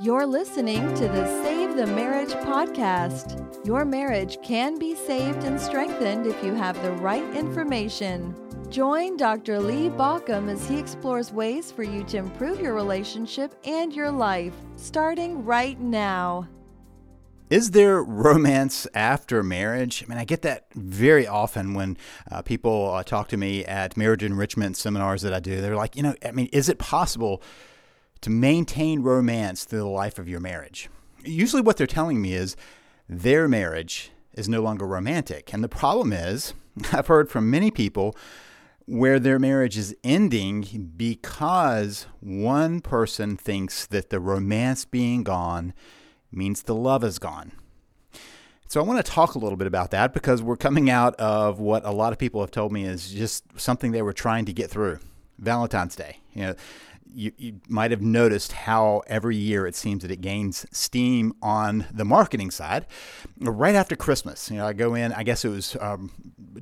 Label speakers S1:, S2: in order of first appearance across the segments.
S1: You're listening to the Save the Marriage podcast. Your marriage can be saved and strengthened if you have the right information. Join Dr. Lee Baucom as he explores ways for you to improve your relationship and your life, starting right now.
S2: Is there romance after marriage? I mean, I get that very often when uh, people uh, talk to me at marriage enrichment seminars that I do. They're like, you know, I mean, is it possible to maintain romance through the life of your marriage? Usually, what they're telling me is their marriage is no longer romantic. And the problem is, I've heard from many people where their marriage is ending because one person thinks that the romance being gone means the love is gone. So I want to talk a little bit about that because we're coming out of what a lot of people have told me is just something they were trying to get through. Valentine's Day. You know, you, you might have noticed how every year it seems that it gains steam on the marketing side right after Christmas. You know, I go in, I guess it was um,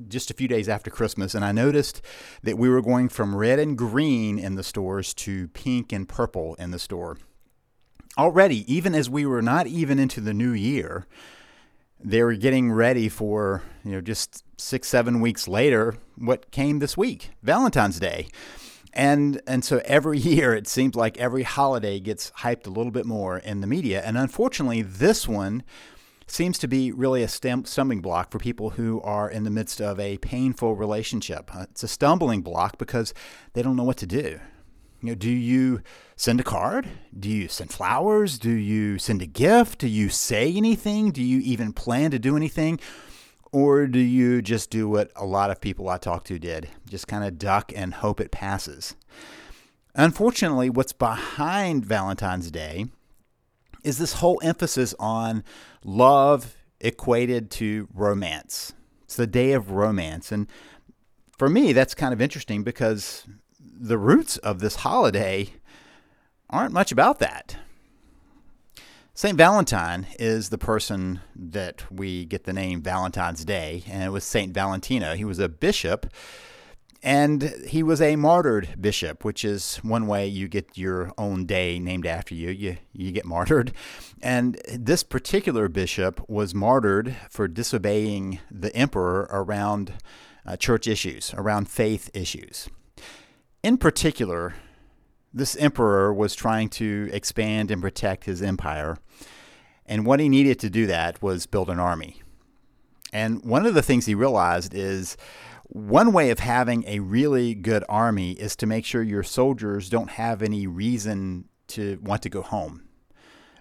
S2: just a few days after Christmas, and I noticed that we were going from red and green in the stores to pink and purple in the store. Already, even as we were not even into the new year, they were getting ready for, you know, just six, seven weeks later, what came this week, Valentine's Day and and so every year it seems like every holiday gets hyped a little bit more in the media. And unfortunately this one seems to be really a stumbling block for people who are in the midst of a painful relationship. Uh, it's a stumbling block because they don't know what to do. You know do you send a card? Do you send flowers? Do you send a gift? Do you say anything? Do you even plan to do anything or do you just do what a lot of people I talk to did? Just kind of duck and hope it passes. Unfortunately, what's behind Valentine's Day is this whole emphasis on love equated to romance. It's the day of romance. And for me, that's kind of interesting because the roots of this holiday aren't much about that. St. Valentine is the person that we get the name Valentine's Day, and it was St. Valentino. He was a bishop, and he was a martyred bishop, which is one way you get your own day named after you. You, you get martyred. And this particular bishop was martyred for disobeying the emperor around uh, church issues, around faith issues. In particular, this emperor was trying to expand and protect his empire. And what he needed to do that was build an army. And one of the things he realized is one way of having a really good army is to make sure your soldiers don't have any reason to want to go home.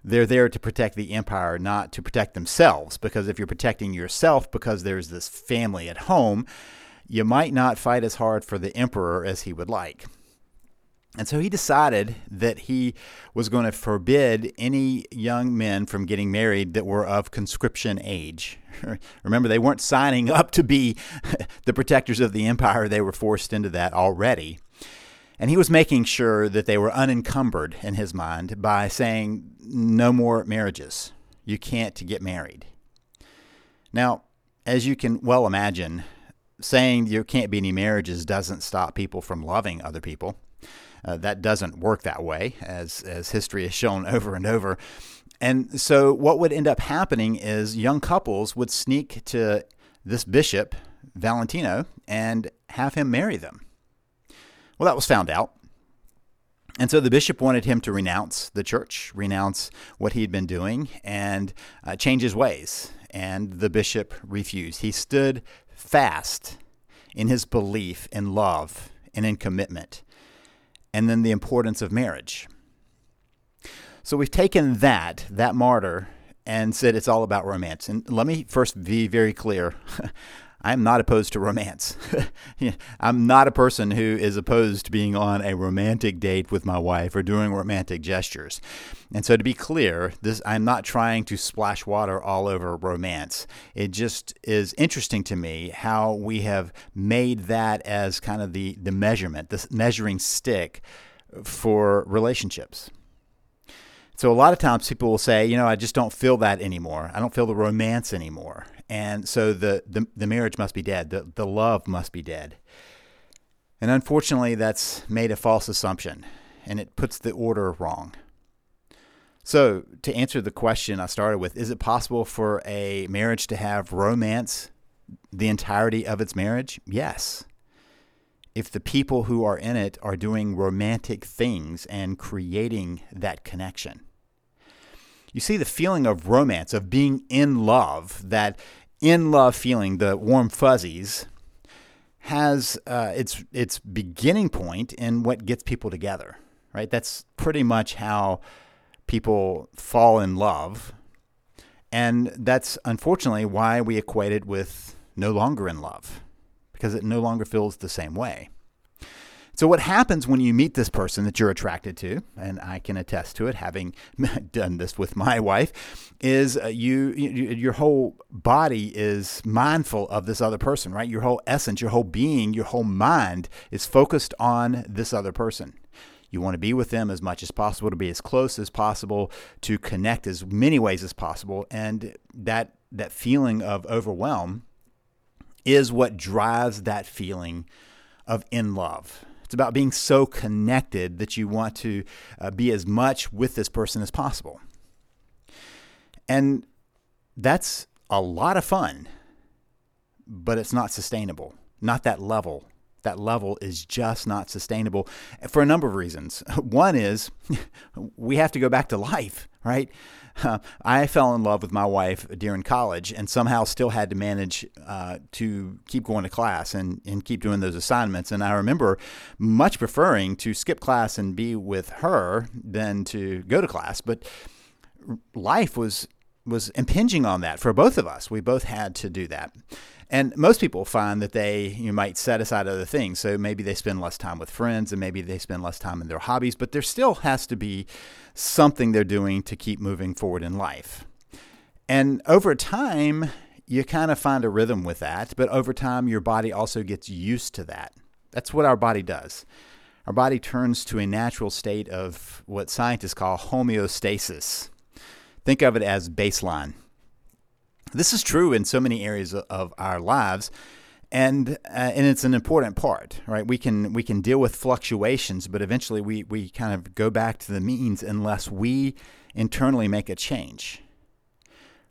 S2: They're there to protect the empire, not to protect themselves. Because if you're protecting yourself because there's this family at home, you might not fight as hard for the emperor as he would like. And so he decided that he was going to forbid any young men from getting married that were of conscription age. Remember, they weren't signing up to be the protectors of the empire, they were forced into that already. And he was making sure that they were unencumbered in his mind by saying, no more marriages. You can't get married. Now, as you can well imagine, saying there can't be any marriages doesn't stop people from loving other people. Uh, that doesn't work that way, as as history has shown over and over. And so, what would end up happening is young couples would sneak to this bishop, Valentino, and have him marry them. Well, that was found out. And so the bishop wanted him to renounce the church, renounce what he had been doing, and uh, change his ways. And the bishop refused. He stood fast in his belief in love and in commitment and then the importance of marriage. So we've taken that, that martyr, and said it's all about romance. And let me first be very clear. I'm not opposed to romance. I'm not a person who is opposed to being on a romantic date with my wife or doing romantic gestures. And so to be clear, this I'm not trying to splash water all over romance. It just is interesting to me how we have made that as kind of the the measurement, the measuring stick for relationships. So a lot of times people will say, you know, I just don't feel that anymore. I don't feel the romance anymore. And so the, the, the marriage must be dead. The, the love must be dead. And unfortunately, that's made a false assumption and it puts the order wrong. So, to answer the question I started with, is it possible for a marriage to have romance the entirety of its marriage? Yes. If the people who are in it are doing romantic things and creating that connection. You see, the feeling of romance, of being in love, that in love feeling, the warm fuzzies, has uh, its its beginning point in what gets people together, right? That's pretty much how people fall in love, and that's unfortunately why we equate it with no longer in love, because it no longer feels the same way. So, what happens when you meet this person that you're attracted to, and I can attest to it, having done this with my wife, is uh, you, you, your whole body is mindful of this other person, right? Your whole essence, your whole being, your whole mind is focused on this other person. You want to be with them as much as possible, to be as close as possible, to connect as many ways as possible, and that that feeling of overwhelm is what drives that feeling of in love. It's about being so connected that you want to uh, be as much with this person as possible. And that's a lot of fun, but it's not sustainable, not that level. That level is just not sustainable for a number of reasons. One is we have to go back to life, right? Uh, I fell in love with my wife during college and somehow still had to manage uh, to keep going to class and, and keep doing those assignments. And I remember much preferring to skip class and be with her than to go to class. But life was was impinging on that for both of us. We both had to do that. And most people find that they you might set aside other things. So maybe they spend less time with friends and maybe they spend less time in their hobbies, but there still has to be something they're doing to keep moving forward in life. And over time, you kind of find a rhythm with that, but over time, your body also gets used to that. That's what our body does. Our body turns to a natural state of what scientists call homeostasis. Think of it as baseline. This is true in so many areas of our lives, and uh, and it's an important part, right? We can we can deal with fluctuations, but eventually we we kind of go back to the means unless we internally make a change.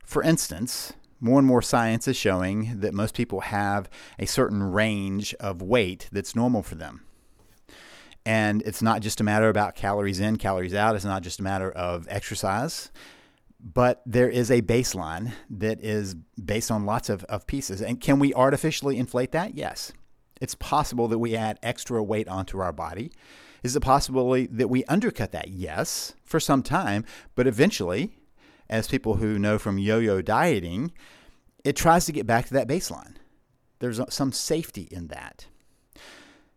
S2: For instance, more and more science is showing that most people have a certain range of weight that's normal for them. And it's not just a matter about calories in, calories out. It's not just a matter of exercise but there is a baseline that is based on lots of, of pieces. And can we artificially inflate that? Yes. It's possible that we add extra weight onto our body. Is it possible that we undercut that? Yes, for some time, but eventually, as people who know from yo yo dieting, it tries to get back to that baseline. There's some safety in that.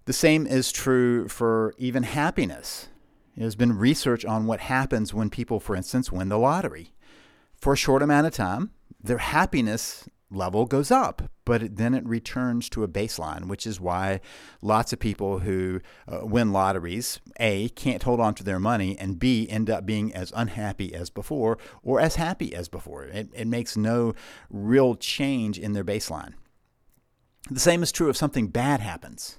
S2: The same is true for even happiness. There's been research on what happens when people, for instance, win the lottery for a short amount of time, their happiness level goes up, but then it returns to a baseline, which is why lots of people who uh, win lotteries, A, can't hold on to their money, and B, end up being as unhappy as before or as happy as before. It, it makes no real change in their baseline. The same is true if something bad happens.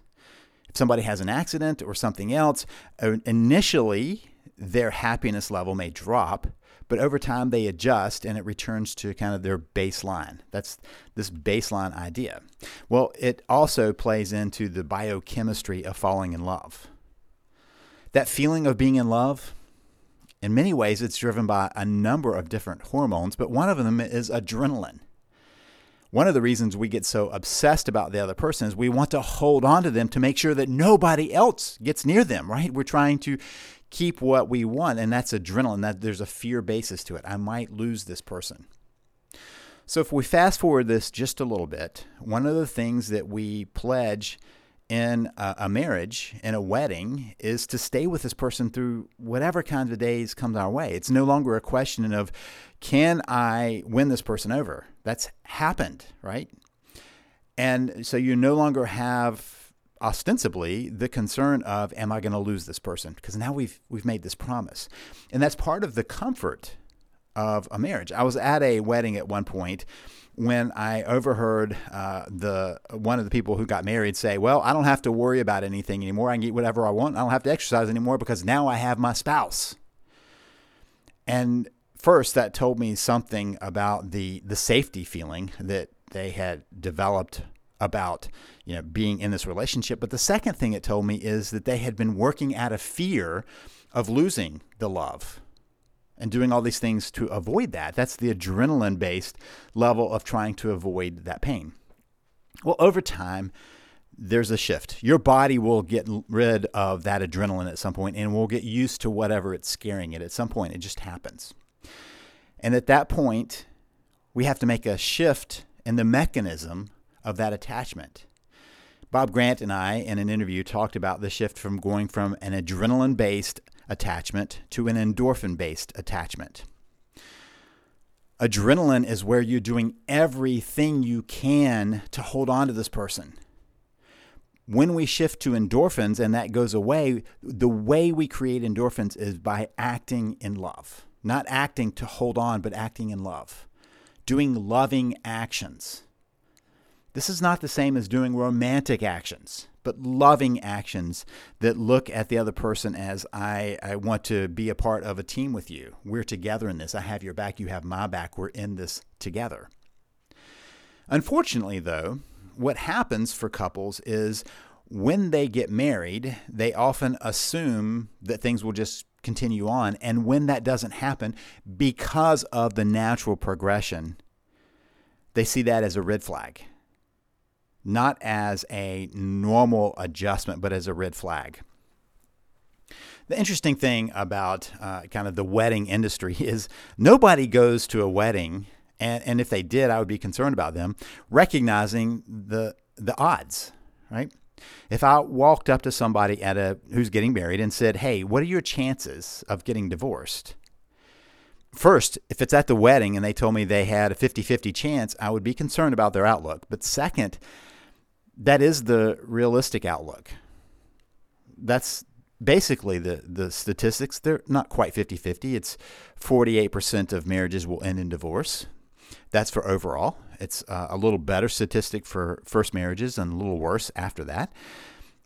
S2: If somebody has an accident or something else, initially their happiness level may drop but over time, they adjust and it returns to kind of their baseline. That's this baseline idea. Well, it also plays into the biochemistry of falling in love. That feeling of being in love, in many ways, it's driven by a number of different hormones, but one of them is adrenaline. One of the reasons we get so obsessed about the other person is we want to hold on to them to make sure that nobody else gets near them, right? We're trying to keep what we want, and that's adrenaline. That there's a fear basis to it. I might lose this person. So if we fast forward this just a little bit, one of the things that we pledge in a, a, marriage, in a wedding, is to stay with this person through whatever kind of days comes our way. It's no longer a question of, can I win this person over? That's happened, right? And so you no longer have ostensibly the concern of am I going to lose this person because now we've we've made this promise. And that's part of the comfort of a marriage. I was at a wedding at one point when I overheard uh, the one of the people who got married say, "Well, I don't have to worry about anything anymore. I can eat whatever I want. I don't have to exercise anymore because now I have my spouse." And first, that told me something about the, the safety feeling that they had developed about you know being in this relationship but the second thing it told me is that they had been working out of fear of losing the love and doing all these things to avoid that that's the adrenaline based level of trying to avoid that pain. Well over time there's a shift. Your body will get rid of that adrenaline at some point and will get used to whatever it's scaring it at some point. It just happens. And at that point we have to make a shift in the mechanism of that attachment. Bob Grant and I, in an interview, talked about the shift from going from an adrenaline based attachment to an endorphin based attachment. Adrenaline is where you're doing everything you can to hold on to this person. When we shift to endorphins and that goes away, the way we create endorphins is by acting in love. Not acting to hold on, but acting in love. Doing loving actions. This is not the same as doing romantic actions, but loving actions that look at the other person as I, I want to be a part of a team with you. We're together in this. I have your back, you have my back. We're in this together. Unfortunately, though, what happens for couples is when they get married, they often assume that things will just continue on. And when that doesn't happen, because of the natural progression, they see that as a red flag not as a normal adjustment, but as a red flag. The interesting thing about uh, kind of the wedding industry is nobody goes to a wedding, and, and if they did, I would be concerned about them, recognizing the, the odds, right? If I walked up to somebody at a who's getting married and said, "Hey, what are your chances of getting divorced?" First, if it's at the wedding and they told me they had a 50-50 chance, I would be concerned about their outlook. But second, that is the realistic outlook. That's basically the, the statistics. They're not quite 50 50. It's 48% of marriages will end in divorce. That's for overall. It's uh, a little better statistic for first marriages and a little worse after that.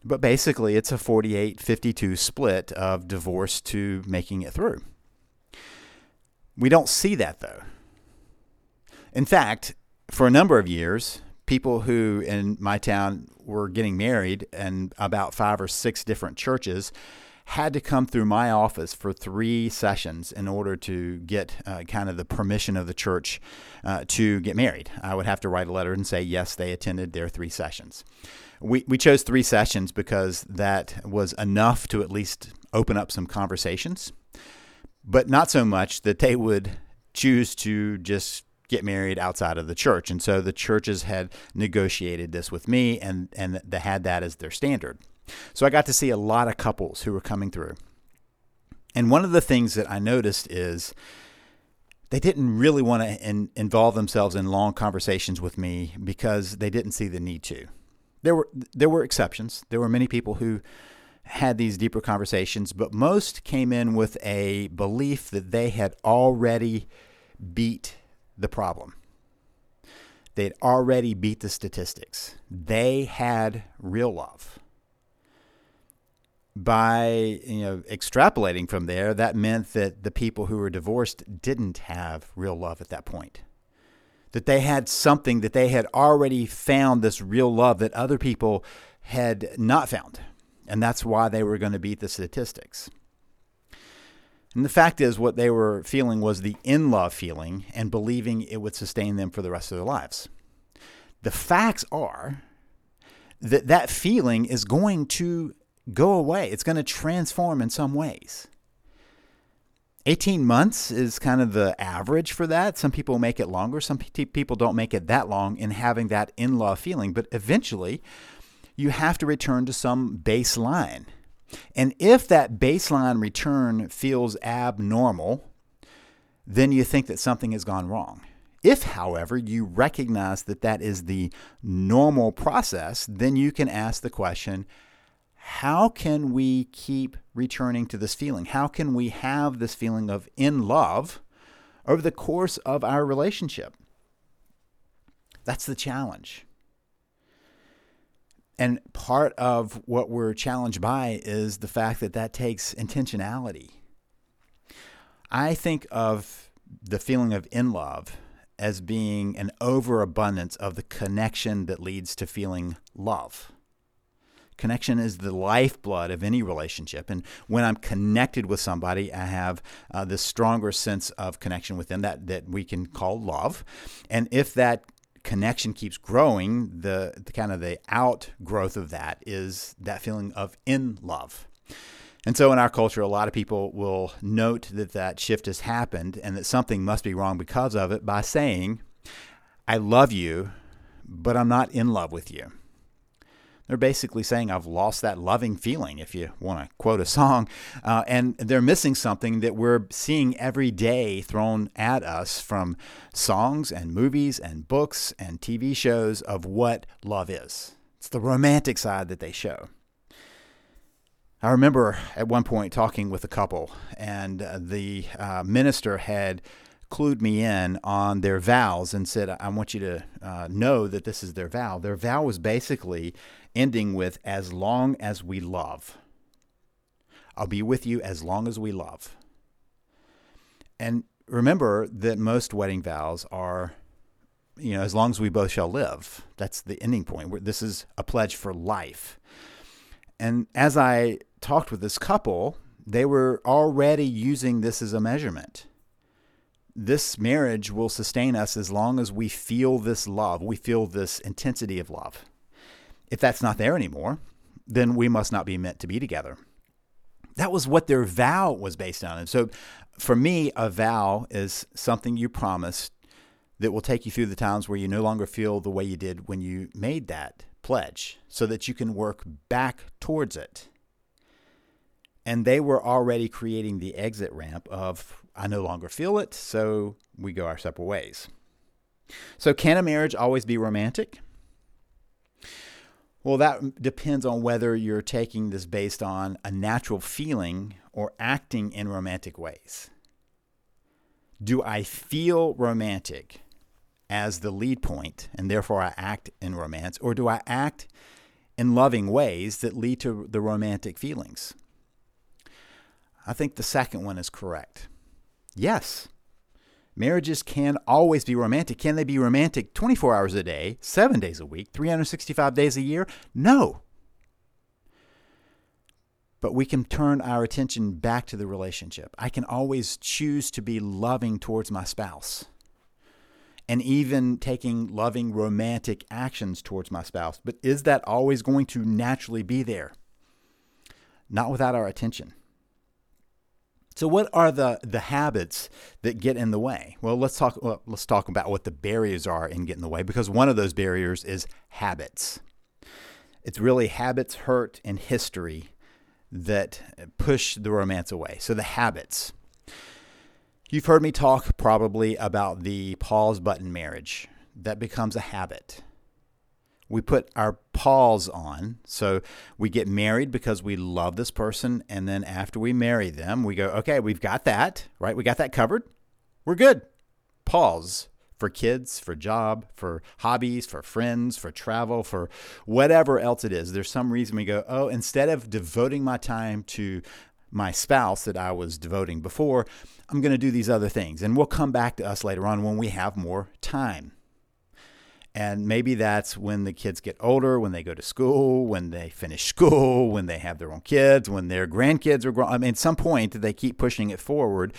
S2: But basically, it's a 48 52 split of divorce to making it through. We don't see that though. In fact, for a number of years, people who in my town were getting married and about five or six different churches had to come through my office for three sessions in order to get uh, kind of the permission of the church uh, to get married. I would have to write a letter and say, yes, they attended their three sessions. We, we chose three sessions because that was enough to at least open up some conversations, but not so much that they would choose to just get married outside of the church. And so the churches had negotiated this with me and, and they had that as their standard. So I got to see a lot of couples who were coming through. And one of the things that I noticed is they didn't really want to in, involve themselves in long conversations with me because they didn't see the need to. There were there were exceptions. There were many people who had these deeper conversations, but most came in with a belief that they had already beat the problem. They'd already beat the statistics. They had real love. By you know extrapolating from there, that meant that the people who were divorced didn't have real love at that point. That they had something that they had already found this real love that other people had not found. And that's why they were going to beat the statistics. And the fact is, what they were feeling was the in love feeling and believing it would sustain them for the rest of their lives. The facts are that that feeling is going to go away, it's going to transform in some ways. 18 months is kind of the average for that. Some people make it longer, some people don't make it that long in having that in love feeling, but eventually you have to return to some baseline. And if that baseline return feels abnormal, then you think that something has gone wrong. If, however, you recognize that that is the normal process, then you can ask the question how can we keep returning to this feeling? How can we have this feeling of in love over the course of our relationship? That's the challenge. And part of what we're challenged by is the fact that that takes intentionality. I think of the feeling of in love as being an overabundance of the connection that leads to feeling love. Connection is the lifeblood of any relationship. And when I'm connected with somebody, I have uh, this stronger sense of connection with them that, that we can call love. And if that connection keeps growing, the, the kind of the outgrowth of that is that feeling of in love. And so in our culture, a lot of people will note that that shift has happened and that something must be wrong because of it by saying, I love you, but I'm not in love with you. They're basically saying, I've lost that loving feeling, if you want to quote a song. Uh, and they're missing something that we're seeing every day thrown at us from songs and movies and books and TV shows of what love is. It's the romantic side that they show. I remember at one point talking with a couple, and uh, the uh, minister had clued me in on their vows and said, I want you to uh, know that this is their vow. Their vow was basically ending with, as long as we love. I'll be with you as long as we love. And remember that most wedding vows are, you know, as long as we both shall live. That's the ending point. This is a pledge for life. And as I talked with this couple, they were already using this as a measurement. This marriage will sustain us as long as we feel this love, we feel this intensity of love. If that's not there anymore, then we must not be meant to be together. That was what their vow was based on. And so for me, a vow is something you promise that will take you through the times where you no longer feel the way you did when you made that pledge so that you can work back towards it and they were already creating the exit ramp of I no longer feel it, so we go our separate ways. So, can a marriage always be romantic? Well, that depends on whether you're taking this based on a natural feeling or acting in romantic ways. Do I feel romantic as the lead point and therefore I act in romance, or do I act in loving ways that lead to the romantic feelings? I think the second one is correct. Yes, marriages can always be romantic. Can they be romantic 24 hours a day, seven days a week, 365 days a year? No. But we can turn our attention back to the relationship. I can always choose to be loving towards my spouse and even taking loving romantic actions towards my spouse. But is that always going to naturally be there? Not without our attention. So, what are the, the habits that get in the way? Well, let's talk. Well, let's talk about what the barriers are in getting in the way, because one of those barriers is habits. It's really habits, hurt, and history that push the romance away. So, the habits. You've heard me talk probably about the pause button marriage that becomes a habit we put our pause on. So we get married because we love this person. And then after we marry them, we go, okay, we've got that, right? We got that covered. We're good. Pause for kids, for job, for hobbies, for friends, for travel, for whatever else it is. There's some reason we go, oh, instead of devoting my time to my spouse that I was devoting before, I'm going to do these other things. And we'll come back to us later on when we have more time. And maybe that's when the kids get older, when they go to school, when they finish school, when they have their own kids, when their grandkids are grown. I mean, at some point they keep pushing it forward,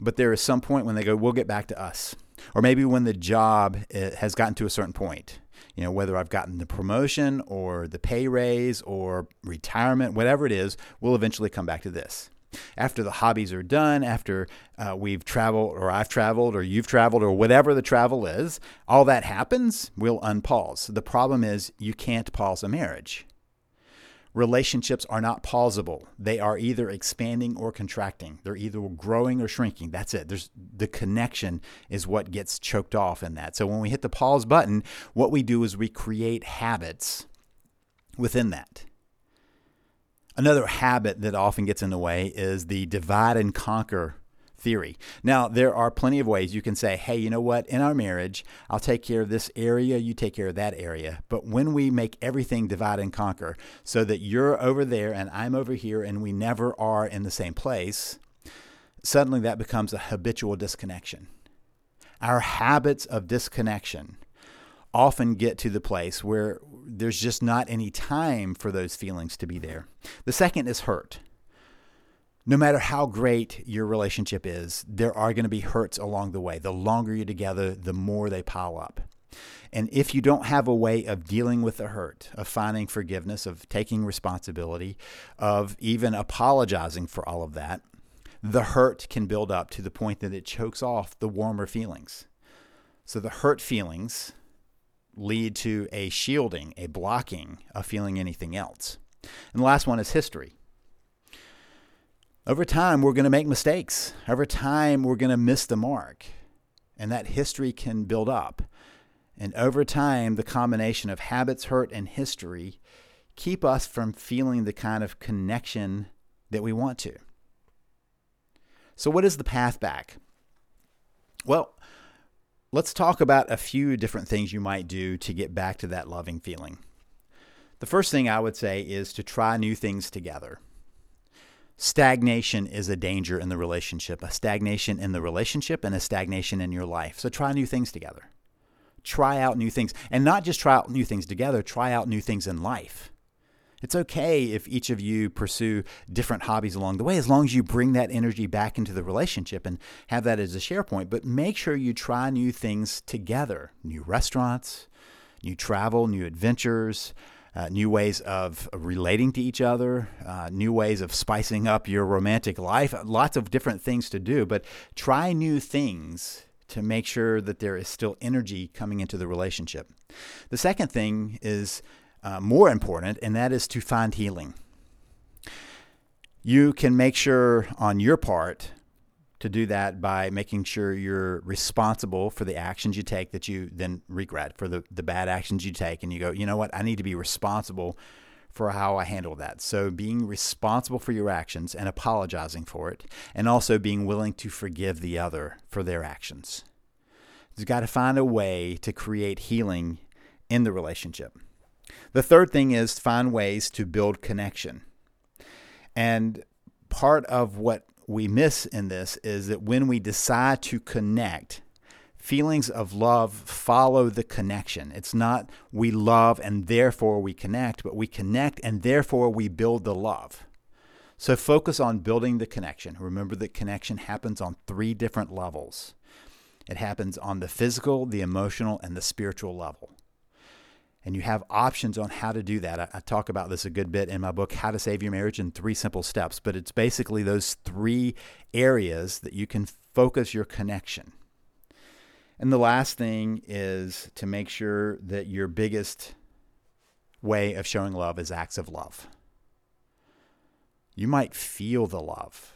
S2: but there is some point when they go, we'll get back to us. Or maybe when the job eh, has gotten to a certain point, you know, whether I've gotten the promotion or the pay raise or retirement, whatever it is, we'll eventually come back to this after the hobbies are done, after uh, we've traveled or I've traveled or you've traveled or whatever the travel is, all that happens, we'll unpause. The problem is you can't pause a marriage. Relationships are not pausable. They are either expanding or contracting. They're either growing or shrinking. That's it. There's the connection is what gets choked off in that. So when we hit the pause button, what we do is we create habits within that. Another habit that often gets in the way is the divide and conquer theory. Now, there are plenty of ways you can say, hey, you know what? In our marriage, I'll take care of this area, you take care of that area. But when we make everything divide and conquer so that you're over there and I'm over here and we never are in the same place, suddenly that becomes a habitual disconnection. Our habits of disconnection often get to the place where there's just not any time for those feelings to be there. The second is hurt. No matter how great your relationship is, there are going to be hurts along the way. The longer you're together, the more they pile up. And if you don't have a way of dealing with the hurt, of finding forgiveness, of taking responsibility, of even apologizing for all of that, the hurt can build up to the point that it chokes off the warmer feelings. So the hurt feelings lead to a shielding, a blocking of feeling anything else. And the last one is history. Over time, we're going to make mistakes. Over time, we're going to miss the mark. And that history can build up. And over time, the combination of habits, hurt, and history keep us from feeling the kind of connection that we want to. So, what is the path back? Well, let's talk about a few different things you might do to get back to that loving feeling. The first thing I would say is to try new things together. Stagnation is a danger in the relationship, a stagnation in the relationship and a stagnation in your life. So try new things together. Try out new things. And not just try out new things together, try out new things in life. It's okay if each of you pursue different hobbies along the way, as long as you bring that energy back into the relationship and have that as a share point. But make sure you try new things together new restaurants, new travel, new adventures. Uh, new ways of relating to each other, uh, new ways of spicing up your romantic life, lots of different things to do, but try new things to make sure that there is still energy coming into the relationship. The second thing is uh, more important, and that is to find healing. You can make sure on your part to do that by making sure you're responsible for the actions you take that you then regret, for the, the bad actions you take. And you go, you know what? I need to be responsible for how I handle that. So, being responsible for your actions and apologizing for it, and also being willing to forgive the other for their actions. You've got to find a way to create healing in the relationship. The third thing is find ways to build connection. And part of what we miss in this is that when we decide to connect, feelings of love follow the connection. It's not we love and therefore we connect, but we connect and therefore we build the love. So focus on building the connection. Remember that connection happens on three different levels it happens on the physical, the emotional, and the spiritual level and you have options on how to do that. I, I, talk about this a good bit in my book, How to Save Your Marriage in Three Simple Steps, but it's basically those three areas that you can focus your connection. And the last thing is to make sure that your biggest way of showing love is acts of love. You might feel the love,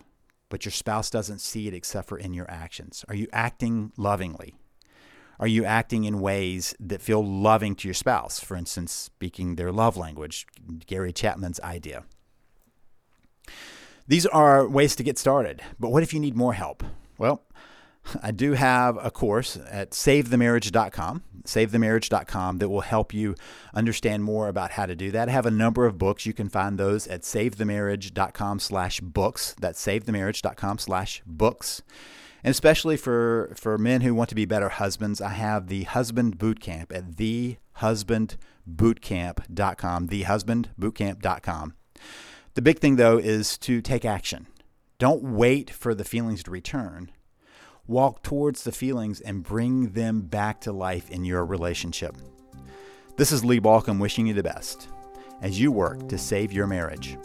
S2: but your spouse doesn't see it except for in your actions. Are you acting lovingly? Are you acting in ways that feel loving to your spouse? For instance, speaking their love language, Gary Chapman's idea. These are ways to get started. But what if you need more help? Well, I do have a course at savethemarriage.com, savethemarriage.com that will help you understand more about how to do that. I have a number of books. You can find those at savethemarriage.com slash books. That's savethemarriage.com slash books. And especially for, for men who want to be better husbands, I have the Husband Boot Camp at thehusbandbootcamp.com, thehusbandbootcamp.com. The big thing, though, is to take action. Don't wait for the feelings to return. Walk towards the feelings and bring them back to life in your relationship. This is Lee Baucom wishing you the best as you work to save your marriage.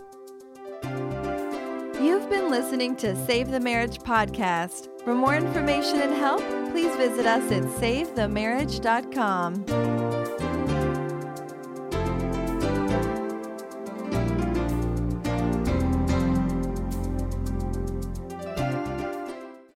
S1: Listening to Save the Marriage podcast. For more information and help, please visit us at savethemarriage.com.